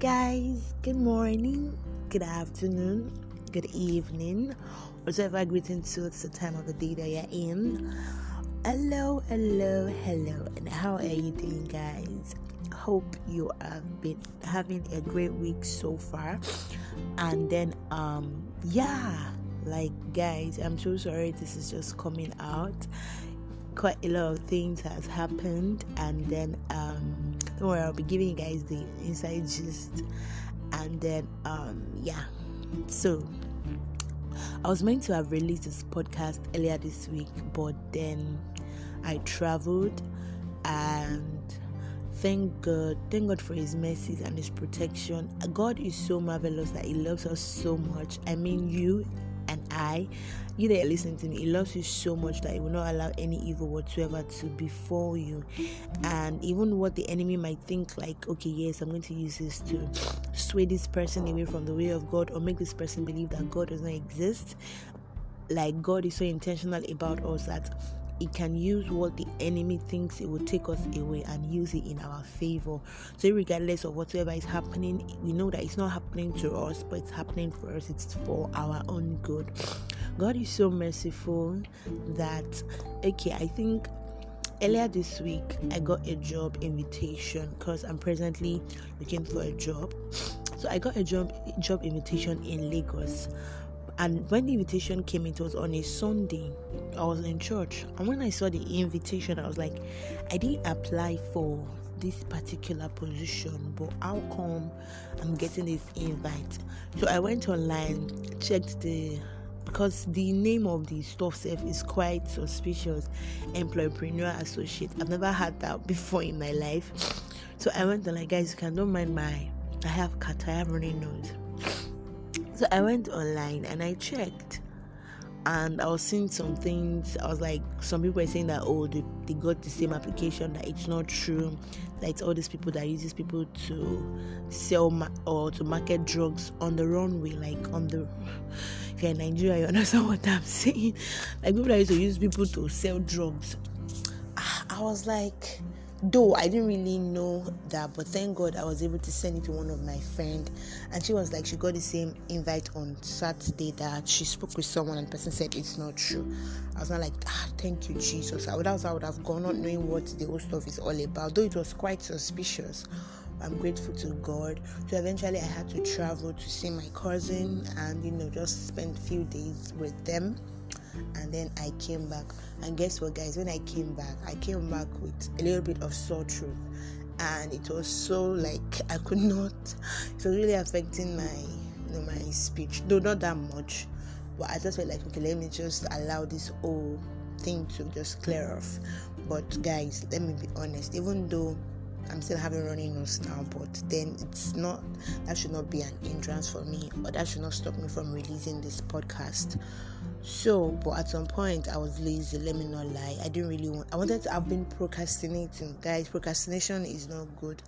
guys. Good morning, good afternoon, good evening, whatever greeting suits the time of the day that you're in. Hello, hello, hello, and how are you doing, guys? Hope you have been having a great week so far. And then, um, yeah, like guys, I'm so sorry this is just coming out. Quite a lot of things has happened, and then um don't worry, I'll be giving you guys the inside gist. And then, um, yeah. So, I was meant to have released this podcast earlier this week, but then I traveled and thank God, thank God for His mercies and His protection. God is so marvelous that He loves us so much. I mean, you I, you that are listening to me, He loves you so much that He will not allow any evil whatsoever to befall you. And even what the enemy might think, like, okay, yes, I'm going to use this to sway this person away from the way of God or make this person believe that God does not exist. Like, God is so intentional about us that he can use what the enemy thinks it will take us away and use it in our favor. So, regardless of whatever is happening, we know that it's not happening to us, but it's happening for us. It's for our own good. God is so merciful that, okay, I think earlier this week I got a job invitation because I'm presently looking for a job. So I got a job job invitation in Lagos and when the invitation came, it was on a Sunday. I was in church. And when I saw the invitation, I was like, I didn't apply for this particular position, but how come I'm getting this invite? So I went online, checked the because the name of the stuff self is quite suspicious employpreneur associate i've never had that before in my life so i went and like guys you can don't mind my i have cat i have running nose so I went online and I checked and I was seeing some things. I was like, some people were saying that oh, they, they got the same application. That it's not true. That it's all these people that uses people to sell ma- or to market drugs on the runway, like on the. If you're in Nigeria, you understand what I'm saying. Like people that used to use people to sell drugs. Ah, I was like, though I didn't really know that, but thank God I was able to send it to one of my friend, and she was like, she got the same invite on Saturday that she spoke with someone, and the person said it's not true. I was not like, ah, thank you Jesus. I would I would have gone on knowing what the whole stuff is all about, though it was quite suspicious. I'm grateful to God. So eventually, I had to travel to see my cousin, and you know, just spend a few days with them and then I came back. And guess what, guys? When I came back, I came back with a little bit of sore throat, and it was so like I could not. It was really affecting my, you know, my speech. Though not that much, but I just felt like okay, let me just allow this whole thing to just clear off. But guys, let me be honest. Even though I'm still having running nose now, but then it's not that should not be an hindrance for me, or that should not stop me from releasing this podcast. So, but at some point I was lazy, let me not lie. I didn't really want I wanted to I've been procrastinating. Guys, procrastination is not good.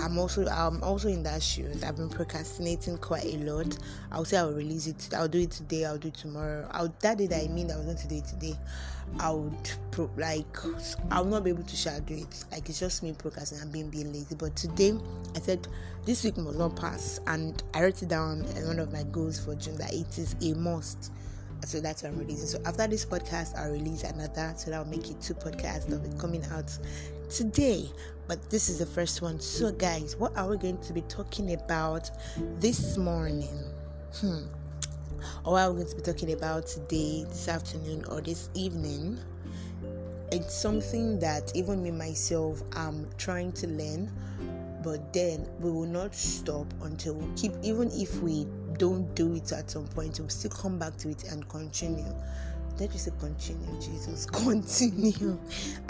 I'm also I'm also in that shoes. I've been procrastinating quite a lot. I'll say I'll release it. I'll do it today, I'll do it tomorrow. I'll that day that I mean I was going to do it today. I would pro, like I'll not be able to do it. Like it's just me procrastinating and being being lazy. But today I said this week must not pass and I wrote it down as one of my goals for June that it is a must so that's what I'm releasing. So after this podcast, I'll release another, so that'll make it two podcasts that'll be coming out today. But this is the first one. So, guys, what are we going to be talking about this morning? Hmm. Or what are we going to be talking about today, this afternoon, or this evening? It's something that even me myself I'm trying to learn, but then we will not stop until we keep, even if we don't do it at some point, you'll still come back to it and continue. Let me say continue, Jesus. Continue.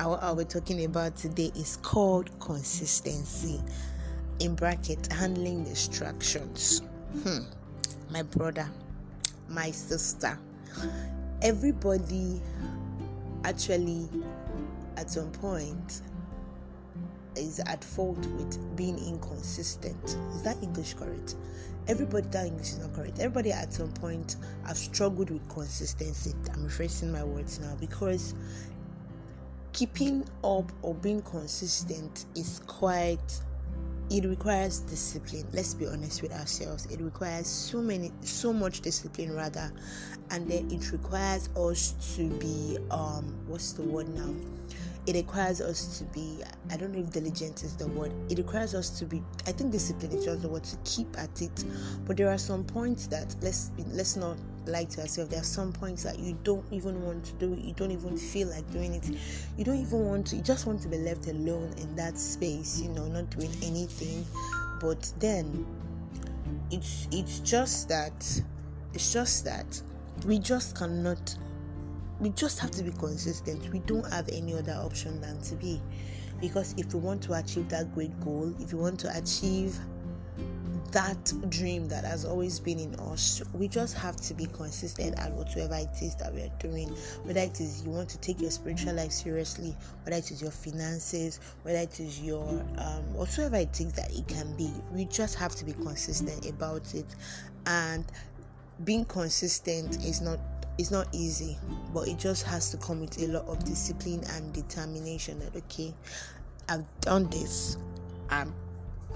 And what we're talking about today is called consistency. In bracket, handling distractions. Hmm. My brother, my sister, everybody actually at some point is at fault with being inconsistent. Is that English correct? Everybody that English is not correct. Everybody at some point have struggled with consistency. I'm rephrasing my words now because keeping up or being consistent is quite it requires discipline let's be honest with ourselves it requires so many so much discipline rather and then it requires us to be um what's the word now it requires us to be i don't know if diligent is the word it requires us to be i think discipline is just the word to keep at it. But there are some points that let's let's not lie to ourselves there are some points that you don't even want to do it you don't even feel like doing it. You don't even want to you just want to be left alone in that space you know not doing anything. But then it's it's just that it's just that we just cannot we just have to be consistent. We don't have any other option than to be. Because if we want to achieve that great goal, if we want to achieve that dream that has always been in us, we just have to be consistent at whatever it is that we are doing. Whether it is you want to take your spiritual life seriously, whether it is your finances, whether it is your um, whatsoever it is that it can be, we just have to be consistent about it. And being consistent is not it's not easy, but it just has to come with a lot of discipline and determination that okay, I've done this. I'm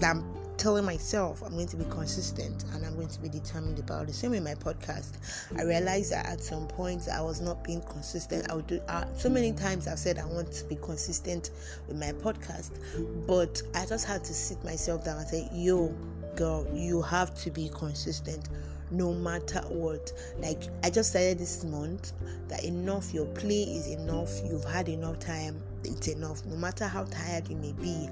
I'm telling myself I'm going to be consistent and I'm going to be determined about it. Same with my podcast. I realized that at some point I was not being consistent. I would do uh, so many times I've said I want to be consistent with my podcast, but I just had to sit myself down and say, "Yo, girl, you have to be consistent." No matter what. Like I just started this month that enough, your play is enough, you've had enough time, it's enough. No matter how tired you may be,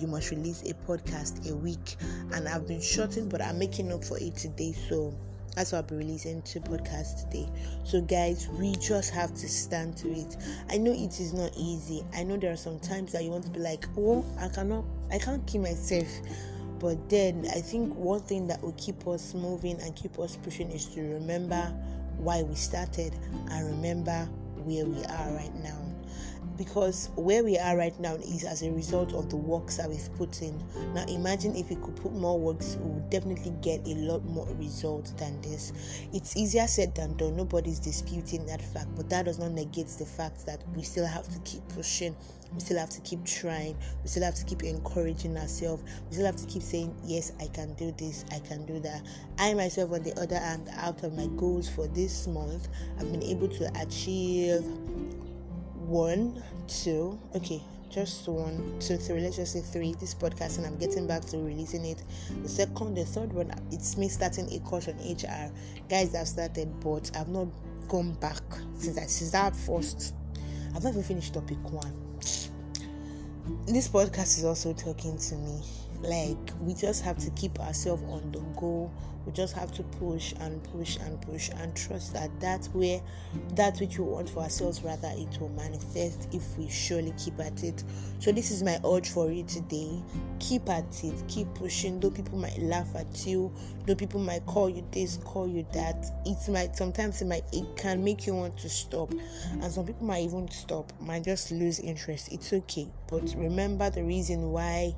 you must release a podcast a week. And I've been shorting, but I'm making up for it today. So that's why I'll be releasing two podcasts today. So, guys, we just have to stand to it. I know it is not easy. I know there are some times that you want to be like, oh, I cannot, I can't keep myself but then I think one thing that will keep us moving and keep us pushing is to remember why we started and remember where we are right now because where we are right now is as a result of the works that we've put in. Now, imagine if we could put more works, we would definitely get a lot more results than this. It's easier said than done, nobody's disputing that fact, but that does not negate the fact that we still have to keep pushing, we still have to keep trying, we still have to keep encouraging ourselves, we still have to keep saying, Yes, I can do this, I can do that. I myself, on the other hand, out of my goals for this month, I've been able to achieve one, two, okay, just one, two, three, let's just say three. This podcast, and I'm getting back to releasing it. The second, the third one, it's me starting a course on HR. Guys, I've started, but I've not gone back since I since that first. I've not even finished topic one. This podcast is also talking to me. Like we just have to keep ourselves on the go. We just have to push and push and push and trust that that way that which we want for ourselves rather it will manifest if we surely keep at it. So this is my urge for you today. Keep at it. Keep pushing. Though people might laugh at you though people might call you this call you that it might sometimes it might it can make you want to stop. And some people might even stop might just lose interest. It's okay. But remember the reason why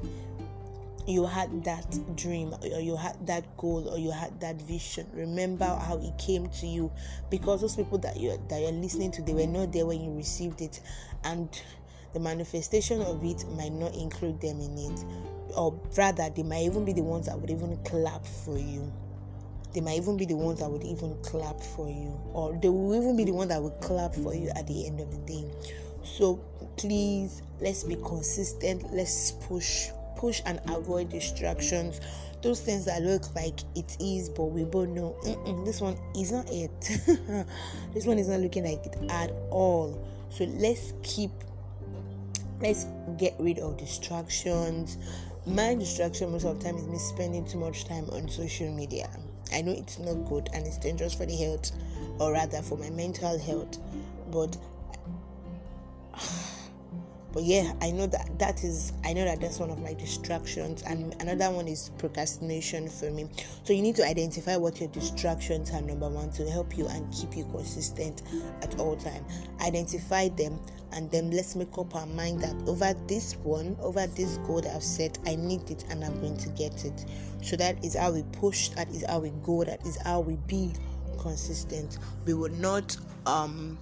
you had that dream or you had that goal or you had that vision remember how it came to you. Because those people that you that you're listening to they were not there when you received it and the manifestation of it might not include them in it. Or rather they might even be the ones that would even clap for you. They might even be the ones that would even clap for you or they will even be the one that will clap for you at the end of the day. So please let's be consistent. Let's push push and avoid distractions. Those things that look like it is but we both know this one is not it. This one is not looking like it at all. So let's keep let's get rid of distractions. My distraction most of the time is me spending too much time on social media. I know it's not good and it's dangerous for the health or rather for my mental health but but yeah i know that that is i know that that's one of my distractions and another one is procrastination for me. So you need to identify what your distractions are number one to help you and keep you consistent at all time. Identify them and then let's make up our mind that over this one over this goal that i've set i need it and i'm going to get it. So that is how we push that is how we go that is how we be consistent. We will not um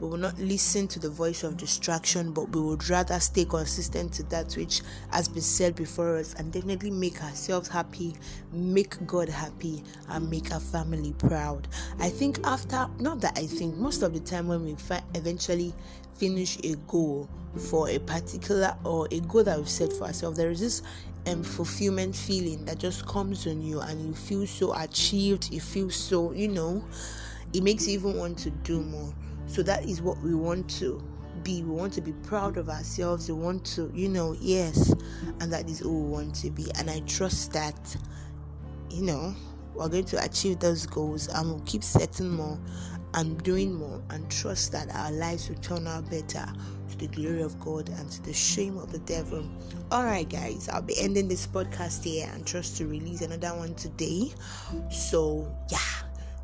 we will not listen to the voice of distraction, but we would rather stay consistent to that which has been said before us and definitely make ourselves happy, make God happy, and make our family proud. I think after, not that I think, most of the time when we fi- eventually finish a goal for a particular or a goal that we've set for ourselves, there is this um, fulfillment feeling that just comes on you and you feel so achieved, you feel so, you know, it makes you even want to do more. So that is what we want to be. We want to be proud of ourselves. We want to, you know, yes, and that is who we want to be. And I trust that, you know, we're going to achieve those goals and we'll keep setting more and doing more and trust that our lives will turn out better to the glory of God and to the shame of the devil. All right, guys, I'll be ending this podcast here and trust to release another one today. So, yeah,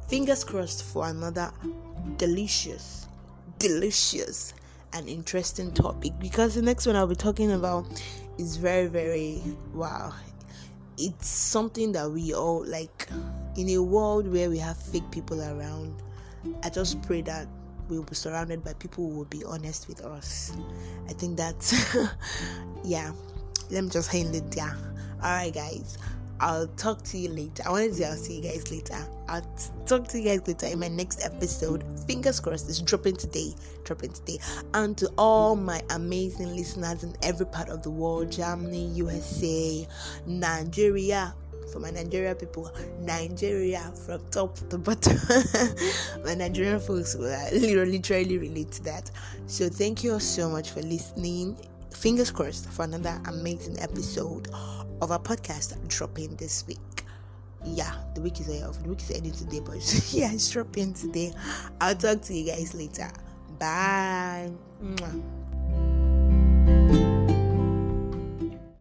fingers crossed for another delicious, delicious, and interesting topic because the next one I'll be talking about is very, very wow. It's something that we all like in a world where we have fake people around. I just pray that we'll be surrounded by people who will be honest with us. I think that's, yeah. Let me just hand it down. All right, guys. I'll talk to you later. I wanted to say I'll see you guys later. I'll talk to you guys later in my next episode. Fingers crossed, it's dropping today. Dropping today. And to all my amazing listeners in every part of the world Germany, USA, Nigeria. For my Nigeria people, Nigeria from top to bottom. my Nigerian folks will literally, literally relate to that. So, thank you all so much for listening. Fingers crossed for another amazing episode of our podcast dropping this week. Yeah, the week is off. The week is ending today, but yeah, it's dropping today. I'll talk to you guys later. Bye. Mwah.